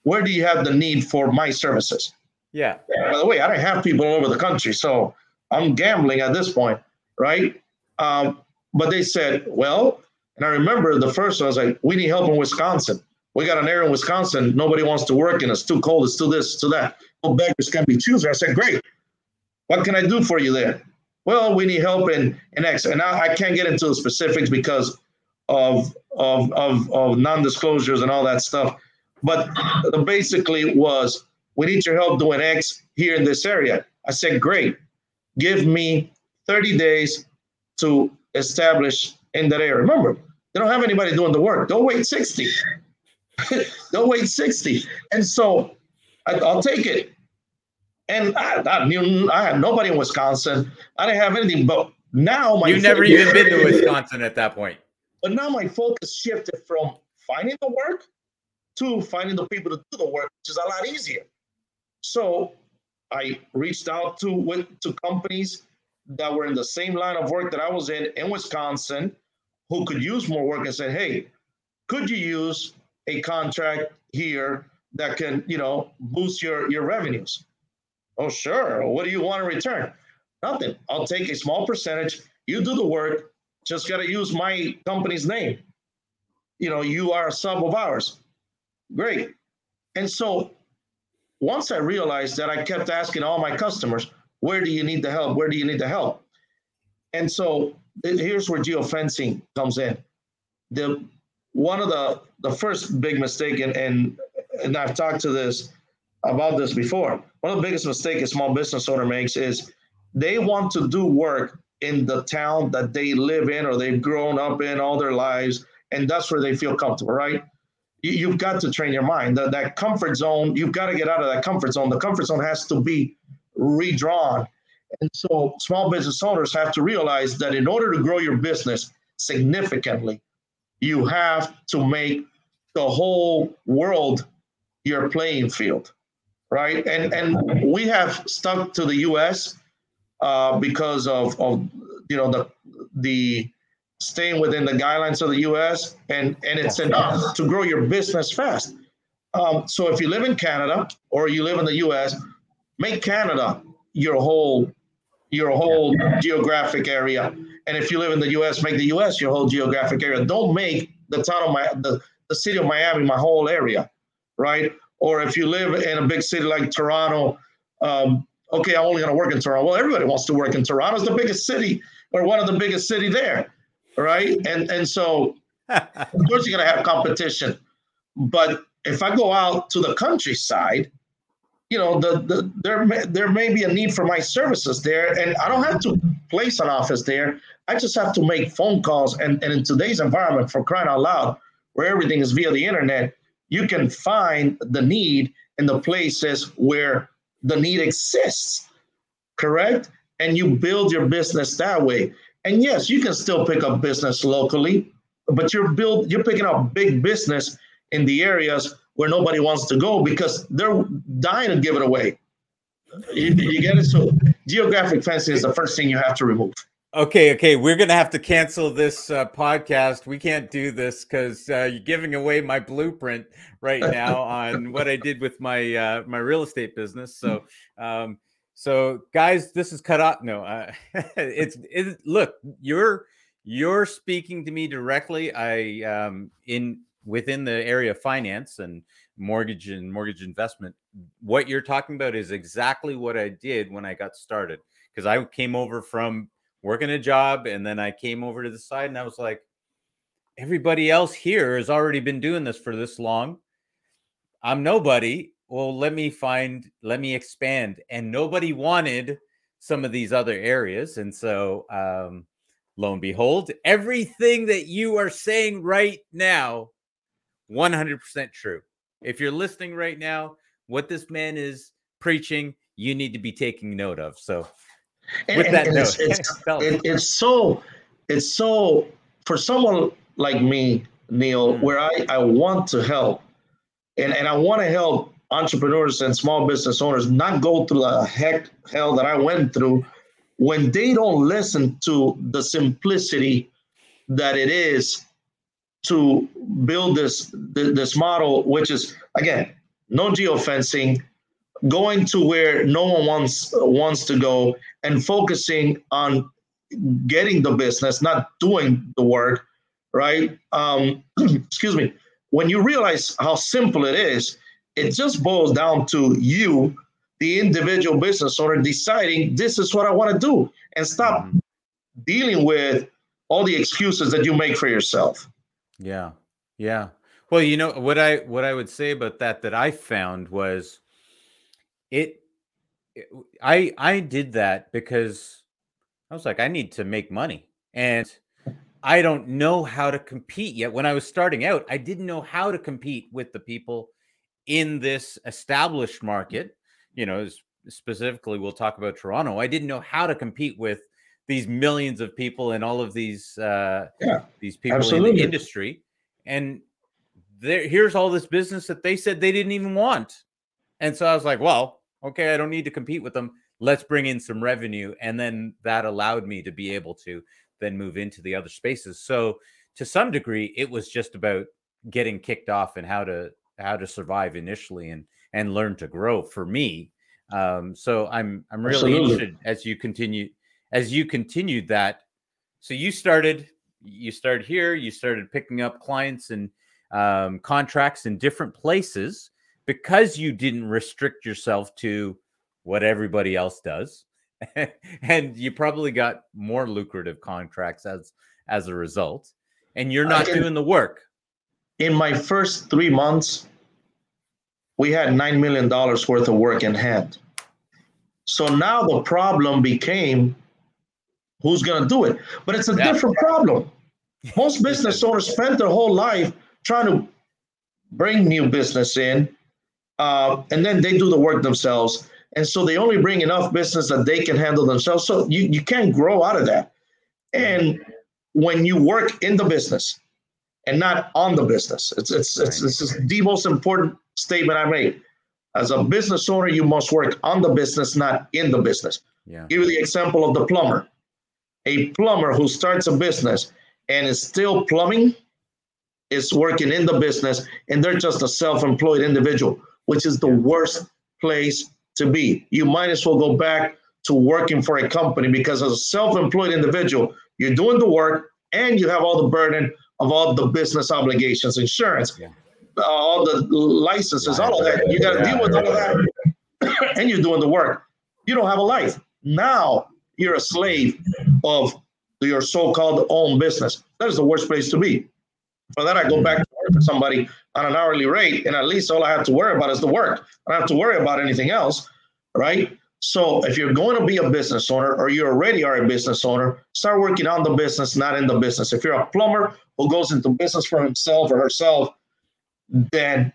where do you have the need for my services?" Yeah. By the way, I didn't have people all over the country, so I'm gambling at this point, right? Um, but they said, well, and I remember the first one, I was like, we need help in Wisconsin. We got an area in Wisconsin, nobody wants to work in. It's too cold, it's too this, too that. No beggars can be choosers. I said, great. What can I do for you there? Well, we need help in, in X. And I, I can't get into the specifics because of, of, of, of non-disclosures and all that stuff. But basically was, we need your help doing X here in this area. I said, great. Give me 30 days to establish in that area. Remember, they don't have anybody doing the work. Don't wait 60. [LAUGHS] don't wait 60. And so I, will take it. And I, I, knew I had nobody in Wisconsin. I didn't have anything. But now my you've never even been to Wisconsin at that point. But now my focus shifted from finding the work to finding the people to do the work, which is a lot easier. So I reached out to with, to companies that were in the same line of work that I was in in Wisconsin, who could use more work, and said, "Hey, could you use a contract here that can, you know, boost your your revenues?" Oh, sure. What do you want in return? Nothing. I'll take a small percentage. You do the work. Just got to use my company's name. You know, you are a sub of ours. Great. And so once I realized that, I kept asking all my customers, where do you need the help? Where do you need the help? And so here's where geofencing comes in. The one of the the first big mistake, and and, and I've talked to this about this before. One of the biggest mistakes a small business owner makes is they want to do work in the town that they live in or they've grown up in all their lives, and that's where they feel comfortable, right? You, have got to train your mind. That, that comfort zone, you've got to get out of that comfort zone. The comfort zone has to be redrawn. And so small business owners have to realize that in order to grow your business significantly, you have to make the whole world your playing field, right? And and we have stuck to the U.S. Uh, because of, of you know the the staying within the guidelines of the U.S. and and it's enough to grow your business fast. Um, so if you live in Canada or you live in the U.S., make Canada your whole your whole yeah. geographic area. And if you live in the U.S., make the U.S. your whole geographic area. Don't make the town of my the, the city of Miami my whole area, right? Or if you live in a big city like Toronto, um, okay, I'm only going to work in Toronto. Well, everybody wants to work in Toronto. It's the biggest city or one of the biggest city there, right? And and so of [LAUGHS] course you're going to have competition. But if I go out to the countryside, you know, the, the there may, there may be a need for my services there, and I don't have to place an office there. I just have to make phone calls. And, and in today's environment, for crying out loud, where everything is via the internet, you can find the need in the places where the need exists. Correct? And you build your business that way. And yes, you can still pick up business locally, but you're build you're picking up big business in the areas where nobody wants to go because they're dying to give it away. You, you get it? So geographic fencing is the first thing you have to remove. Okay, okay, we're gonna have to cancel this uh, podcast. We can't do this because uh, you're giving away my blueprint right now [LAUGHS] on what I did with my uh, my real estate business. So, um, so guys, this is cut off. No, uh, [LAUGHS] it's it, look, you're you're speaking to me directly. I um, in within the area of finance and mortgage and mortgage investment, what you're talking about is exactly what I did when I got started. Because I came over from working a job and then I came over to the side and I was like, everybody else here has already been doing this for this long. I'm nobody. Well, let me find, let me expand. And nobody wanted some of these other areas. And so, um, lo and behold, everything that you are saying right now 100% true. If you're listening right now, what this man is preaching, you need to be taking note of. So, with and, that and note, it's, [LAUGHS] it's, it, it's, so, it's so for someone like me, Neil, mm. where I, I want to help and, and I want to help entrepreneurs and small business owners not go through the heck hell that I went through when they don't listen to the simplicity that it is to build this this model, which is again no geofencing, going to where no one wants wants to go and focusing on getting the business, not doing the work, right? Um, [CLEARS THROAT] excuse me. When you realize how simple it is, it just boils down to you, the individual business owner, deciding this is what I want to do and stop mm-hmm. dealing with all the excuses that you make for yourself. Yeah. Yeah. Well, you know what I what I would say about that that I found was it, it I I did that because I was like I need to make money and I don't know how to compete yet. When I was starting out, I didn't know how to compete with the people in this established market. You know, specifically, we'll talk about Toronto. I didn't know how to compete with these millions of people and all of these uh, yeah, these people absolutely. in the industry. And there, here's all this business that they said they didn't even want. And so I was like, well, okay, I don't need to compete with them. Let's bring in some revenue. And then that allowed me to be able to then move into the other spaces. So to some degree, it was just about getting kicked off and how to how to survive initially and and learn to grow for me. Um, so I'm I'm really Absolutely. interested as you continue as you continued that. So you started you started here, you started picking up clients and um, contracts in different places because you didn't restrict yourself to what everybody else does [LAUGHS] and you probably got more lucrative contracts as as a result and you're not can, doing the work in my first three months we had nine million dollars worth of work in hand so now the problem became who's going to do it but it's a yeah. different problem most business owners spend their whole life trying to bring new business in uh, and then they do the work themselves and so they only bring enough business that they can handle themselves. So you, you can't grow out of that. And when you work in the business and not on the business, it's it's it's, it's, it's the most important statement I made. As a business owner, you must work on the business, not in the business. Yeah. Give you the example of the plumber. A plumber who starts a business and is still plumbing is working in the business and they're just a self-employed individual, which is the worst place to be. You might as well go back to working for a company because as a self-employed individual, you're doing the work and you have all the burden of all the business obligations, insurance, yeah. uh, all the licenses, all of that. You got to deal with all of that, [COUGHS] and you're doing the work. You don't have a life. Now you're a slave of your so-called own business. That is the worst place to be. For that, I go back to work for somebody on an hourly rate, and at least all I have to worry about is the work. I don't have to worry about anything else, right? So if you're going to be a business owner or you already are a business owner, start working on the business, not in the business. If you're a plumber who goes into business for himself or herself, then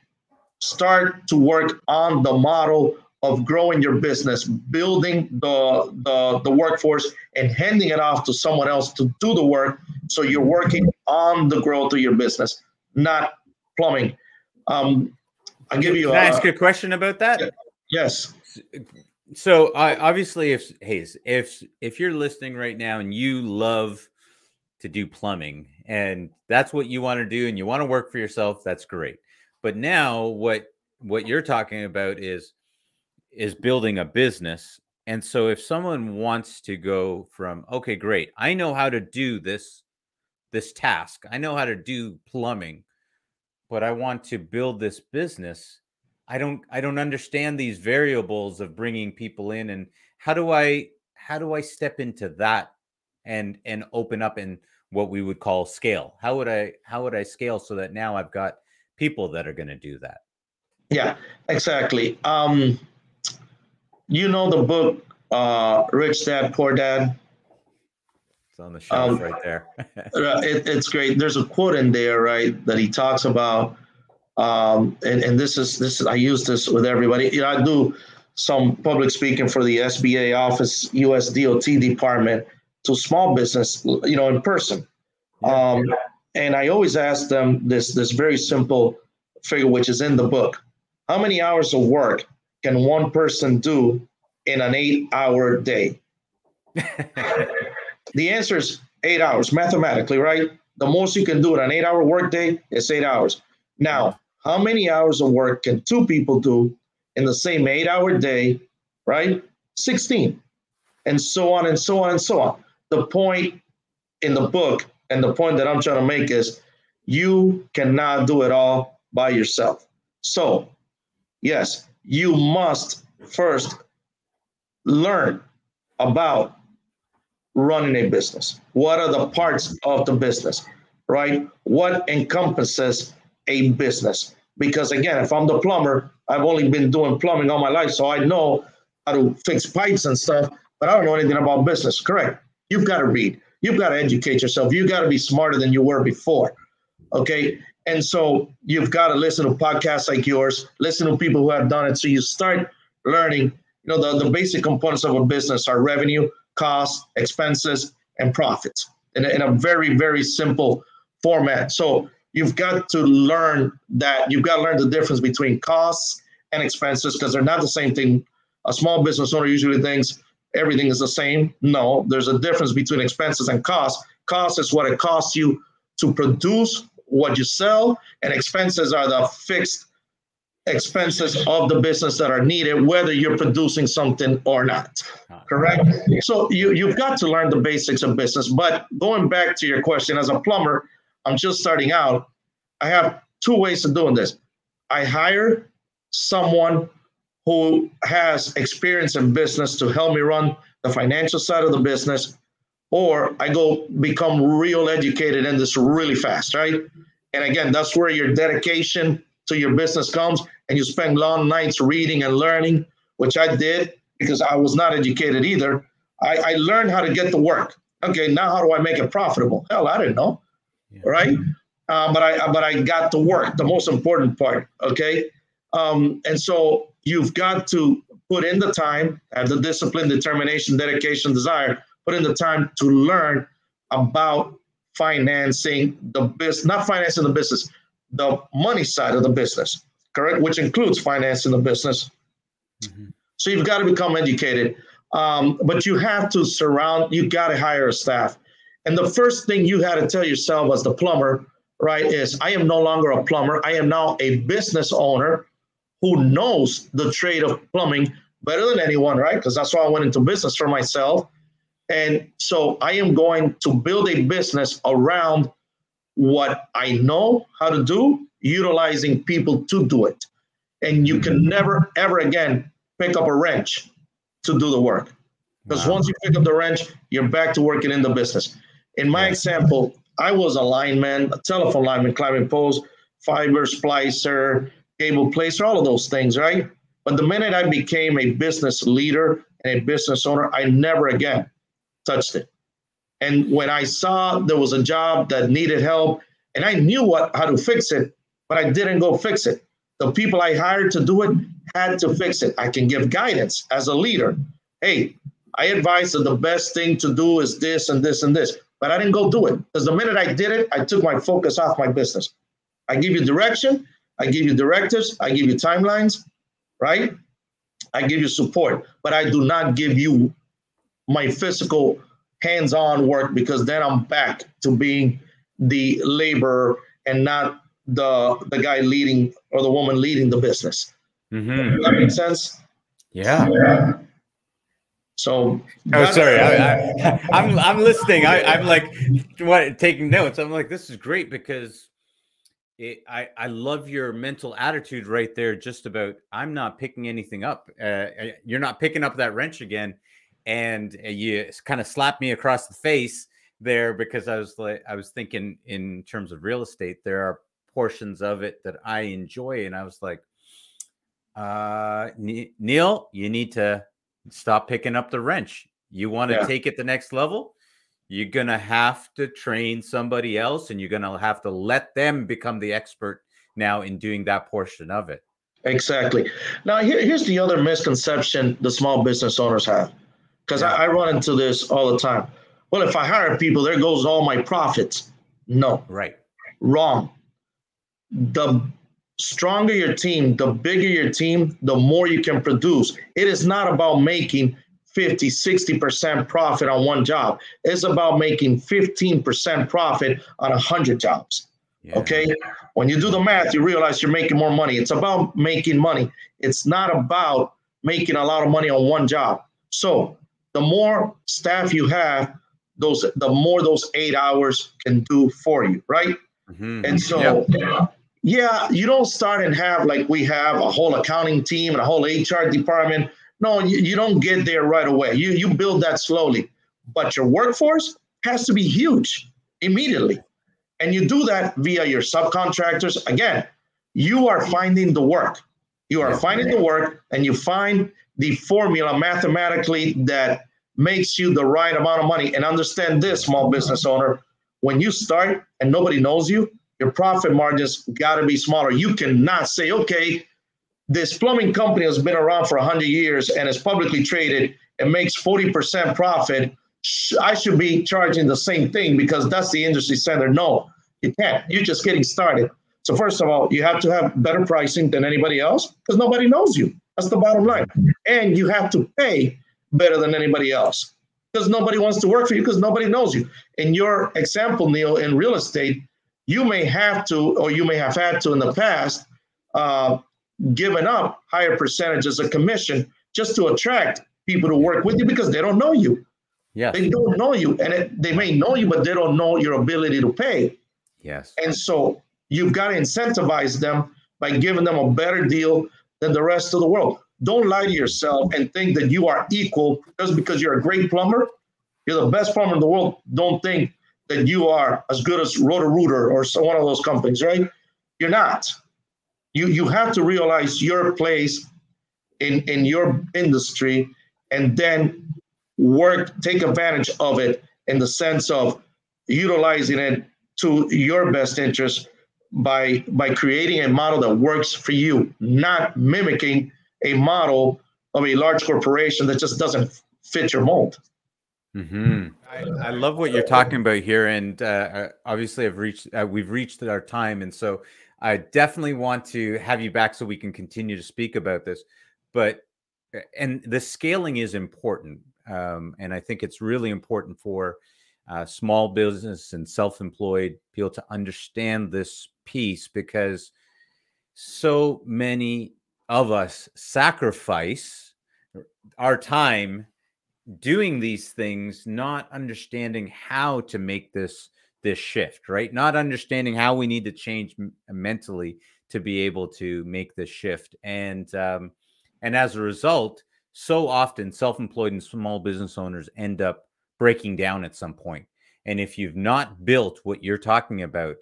start to work on the model of growing your business, building the, the, the workforce and handing it off to someone else to do the work. So you're working on the growth of your business, not plumbing. Um, I'll give you. Can a, I ask a question about that? Yes. So I obviously, if Hayes, if if you're listening right now and you love to do plumbing and that's what you want to do and you want to work for yourself, that's great. But now what what you're talking about is is building a business. And so if someone wants to go from okay, great, I know how to do this this task. I know how to do plumbing but I want to build this business. I don't I don't understand these variables of bringing people in and how do I how do I step into that and and open up in what we would call scale? How would I how would I scale so that now I've got people that are going to do that? Yeah, exactly. Um you know the book uh Rich Dad Poor Dad? It's on the shelf um, right there. [LAUGHS] it, it's great. There's a quote in there, right, that he talks about, um, and and this is this is, I use this with everybody. You know, I do some public speaking for the SBA office, US DOT department to small business, you know, in person. Um, and I always ask them this this very simple figure, which is in the book. How many hours of work can one person do in an eight-hour day? [LAUGHS] The answer is eight hours mathematically, right? The most you can do in an eight hour workday is eight hours. Now, how many hours of work can two people do in the same eight hour day, right? 16, and so on and so on and so on. The point in the book and the point that I'm trying to make is you cannot do it all by yourself. So, yes, you must first learn about running a business. What are the parts of the business, right? What encompasses a business? Because again, if I'm the plumber, I've only been doing plumbing all my life, so I know how to fix pipes and stuff, but I don't know anything about business. Correct. You've got to read. You've got to educate yourself. You've got to be smarter than you were before. Okay. And so you've got to listen to podcasts like yours, listen to people who have done it. So you start learning, you know, the, the basic components of a business are revenue, costs, expenses, and profits in a, in a very, very simple format. So you've got to learn that you've got to learn the difference between costs and expenses because they're not the same thing. A small business owner usually thinks everything is the same. No, there's a difference between expenses and costs. Cost is what it costs you to produce what you sell, and expenses are the fixed expenses of the business that are needed, whether you're producing something or not. Correct? So you, you've got to learn the basics of business. But going back to your question, as a plumber, I'm just starting out. I have two ways of doing this. I hire someone who has experience in business to help me run the financial side of the business, or I go become real educated in this really fast, right? And again, that's where your dedication to your business comes and you spend long nights reading and learning, which I did because I was not educated either. I, I learned how to get to work. Okay, now how do I make it profitable? Hell, I didn't know, yeah. right? Uh, but I but I got to work. The most important part. Okay, um, and so you've got to put in the time, have the discipline, determination, dedication, desire. Put in the time to learn about financing the business, not financing the business, the money side of the business, correct? Which includes financing the business. Mm-hmm. So you've got to become educated. Um, but you have to surround, you got to hire a staff. And the first thing you had to tell yourself as the plumber, right, is I am no longer a plumber. I am now a business owner who knows the trade of plumbing better than anyone, right? Because that's why I went into business for myself. And so I am going to build a business around what I know how to do, utilizing people to do it. And you can never, ever again pick up a wrench to do the work. Because wow. once you pick up the wrench, you're back to working in the business. In my example, I was a lineman, a telephone lineman, climbing poles, fiber splicer, cable placer, all of those things, right? But the minute I became a business leader and a business owner, I never again touched it. And when I saw there was a job that needed help, and I knew what how to fix it, but I didn't go fix it. The people I hired to do it had to fix it. I can give guidance as a leader. Hey, I advise that the best thing to do is this and this and this, but I didn't go do it because the minute I did it, I took my focus off my business. I give you direction, I give you directives, I give you timelines, right? I give you support, but I do not give you my physical hands-on work because then I'm back to being the laborer and not the the guy leading or the woman leading the business. Mm-hmm. that makes sense? Yeah. yeah. So oh, sorry, I, am [LAUGHS] I'm, I'm listening. I, I'm like what taking notes. I'm like, this is great because it, I I love your mental attitude right there. Just about I'm not picking anything up. Uh, you're not picking up that wrench again and uh, you kind of slapped me across the face there because I was like I was thinking in terms of real estate there are portions of it that I enjoy and I was like uh Neil you need to stop picking up the wrench you want to yeah. take it the next level you're going to have to train somebody else and you're going to have to let them become the expert now in doing that portion of it exactly now here, here's the other misconception the small business owners have because. I, I run into this all the time. Well, if I hire people, there goes all my profits. No. Right. Wrong. The stronger your team, the bigger your team, the more you can produce. It is not about making 50, 60% profit on one job. It's about making 15% profit on 100 jobs. Yeah. Okay. When you do the math, you realize you're making more money. It's about making money. It's not about making a lot of money on one job. So the more staff you have, those the more those eight hours can do for you, right? Mm-hmm. And so yep. yeah, you don't start and have like we have a whole accounting team and a whole HR department. No, you, you don't get there right away. You you build that slowly. But your workforce has to be huge immediately. And you do that via your subcontractors. Again, you are finding the work. You are finding the work and you find the formula mathematically that makes you the right amount of money. And understand this, small business owner, when you start and nobody knows you, your profit margins got to be smaller. You cannot say, okay, this plumbing company has been around for 100 years and is publicly traded and makes 40% profit. I should be charging the same thing because that's the industry standard. No, you can't. You're just getting started. So first of all, you have to have better pricing than anybody else because nobody knows you. That's the bottom line. And you have to pay better than anybody else because nobody wants to work for you because nobody knows you. In your example, Neil, in real estate, you may have to, or you may have had to in the past, uh, given up higher percentages of commission just to attract people to work with you because they don't know you. Yeah. They don't know you. And it, they may know you, but they don't know your ability to pay. Yes. And so you've got to incentivize them by giving them a better deal than the rest of the world. Don't lie to yourself and think that you are equal just because you're a great plumber. You're the best plumber in the world. Don't think that you are as good as Roto-Rooter or one of those companies, right? You're not. You you have to realize your place in in your industry and then work, take advantage of it in the sense of utilizing it to your best interest by by creating a model that works for you, not mimicking a model of a large corporation that just doesn't fit your mold. Mm-hmm. I, I, love what you're talking about here, and uh, obviously, I've reached uh, we've reached our time, and so I definitely want to have you back so we can continue to speak about this. But and the scaling is important, um, and I think it's really important for uh, small business and self-employed people to understand this piece because so many of us sacrifice our time doing these things not understanding how to make this this shift right not understanding how we need to change m- mentally to be able to make this shift and um, and as a result so often self-employed and small business owners end up breaking down at some point. point and if you've not built what you're talking about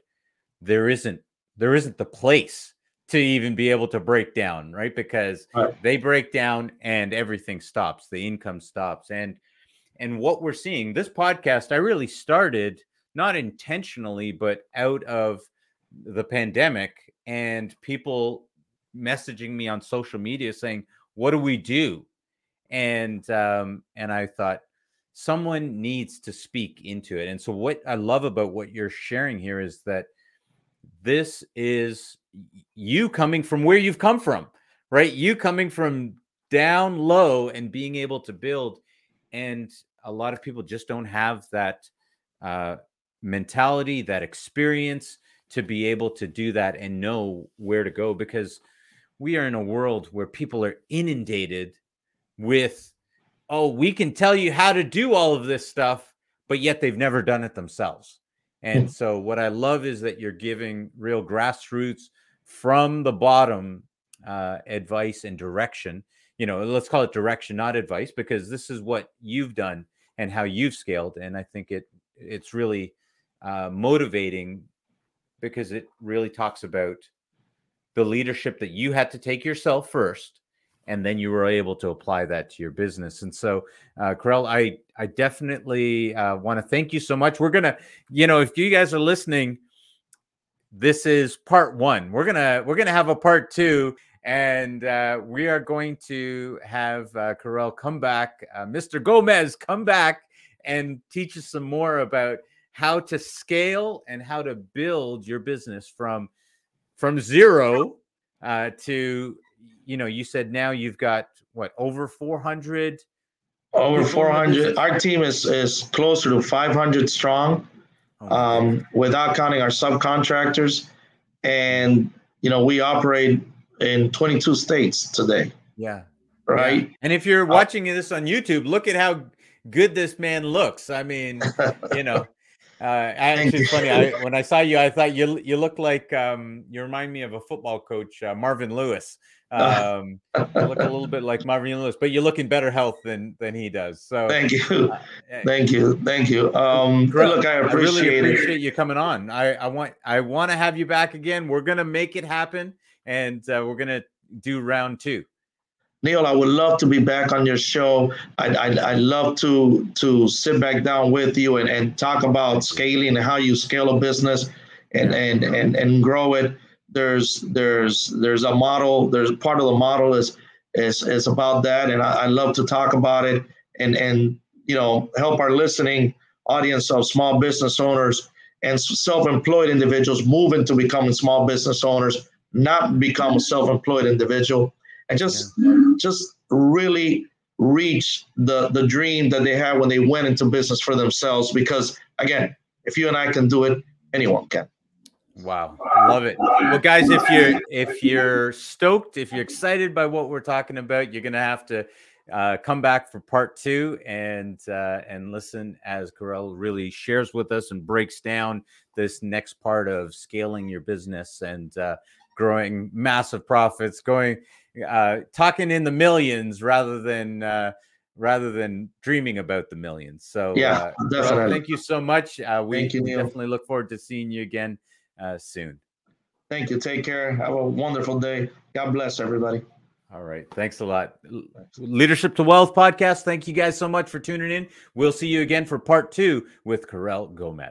there isn't there isn't the place to even be able to break down, right? Because right. they break down and everything stops, the income stops. And and what we're seeing, this podcast, I really started not intentionally, but out of the pandemic and people messaging me on social media saying, What do we do? And um, and I thought someone needs to speak into it. And so what I love about what you're sharing here is that this is you coming from where you've come from, right? You coming from down low and being able to build. And a lot of people just don't have that uh, mentality, that experience to be able to do that and know where to go because we are in a world where people are inundated with, oh, we can tell you how to do all of this stuff, but yet they've never done it themselves. And so, what I love is that you're giving real grassroots from the bottom uh, advice and direction. You know, let's call it direction, not advice, because this is what you've done and how you've scaled. And I think it it's really uh, motivating because it really talks about the leadership that you had to take yourself first and then you were able to apply that to your business. And so, uh, Karel, I I definitely uh, want to thank you so much. We're gonna, you know, if you guys are listening, this is part one. We're gonna we're gonna have a part two, and uh, we are going to have uh, Karel come back, uh, Mr. Gomez, come back and teach us some more about how to scale and how to build your business from from zero uh, to you know, you said now you've got what over 400 over 400 our team is is closer to 500 strong Oh, um, without counting our subcontractors. And, you know, we operate in 22 states today, yeah. right? Yeah. And if you're watching this on YouTube, look at how good this man looks. I mean, [LAUGHS] you know, uh, actually, it's funny. I, [LAUGHS] when I saw you, I thought you you look like um, you remind me of a football coach, uh, Marvin Lewis. Um, you look a little bit like Marvin Lewis, but you look in better health than than he does. So Thank you. uh, eh, Thank you. Thank you. Um, Greg, look, I I really appreciate it. appreciate you coming on. I, I want I want to have you back again. We're gonna make it happen, and uh, we're gonna do round two. Neil, I would love to be back on your show. I'd, I'd, I'd love to to sit back down with you and, and talk about scaling and how you scale a business and, and, and, and grow it. There's there's there's a model. There's part of the model is is is about that, and I, I love to talk about it and and you know help our listening audience of small business owners and self-employed individuals move into becoming small business owners, not become a self-employed individual and just just really reach the the dream that they had when they went into business for themselves because again if you and i can do it anyone can. Wow, love it. Well, guys, if you're if you're stoked, if you're excited by what we're talking about, you're gonna have to uh, come back for part two and uh, and listen as Karel really shares with us and breaks down this next part of scaling your business and uh, growing massive profits, going uh, talking in the millions rather than uh, rather than dreaming about the millions. So Yeah, uh, definitely. thank you so much. Uh, we Thank you, Neil. definitely look forward to seeing you again uh, soon. thank you take care have a wonderful day god bless everybody All right. Thanks a lot. Leadership to Wealth podcast. Thank you guys so much for tuning in. We'll see you again for part two with Karel Gomez.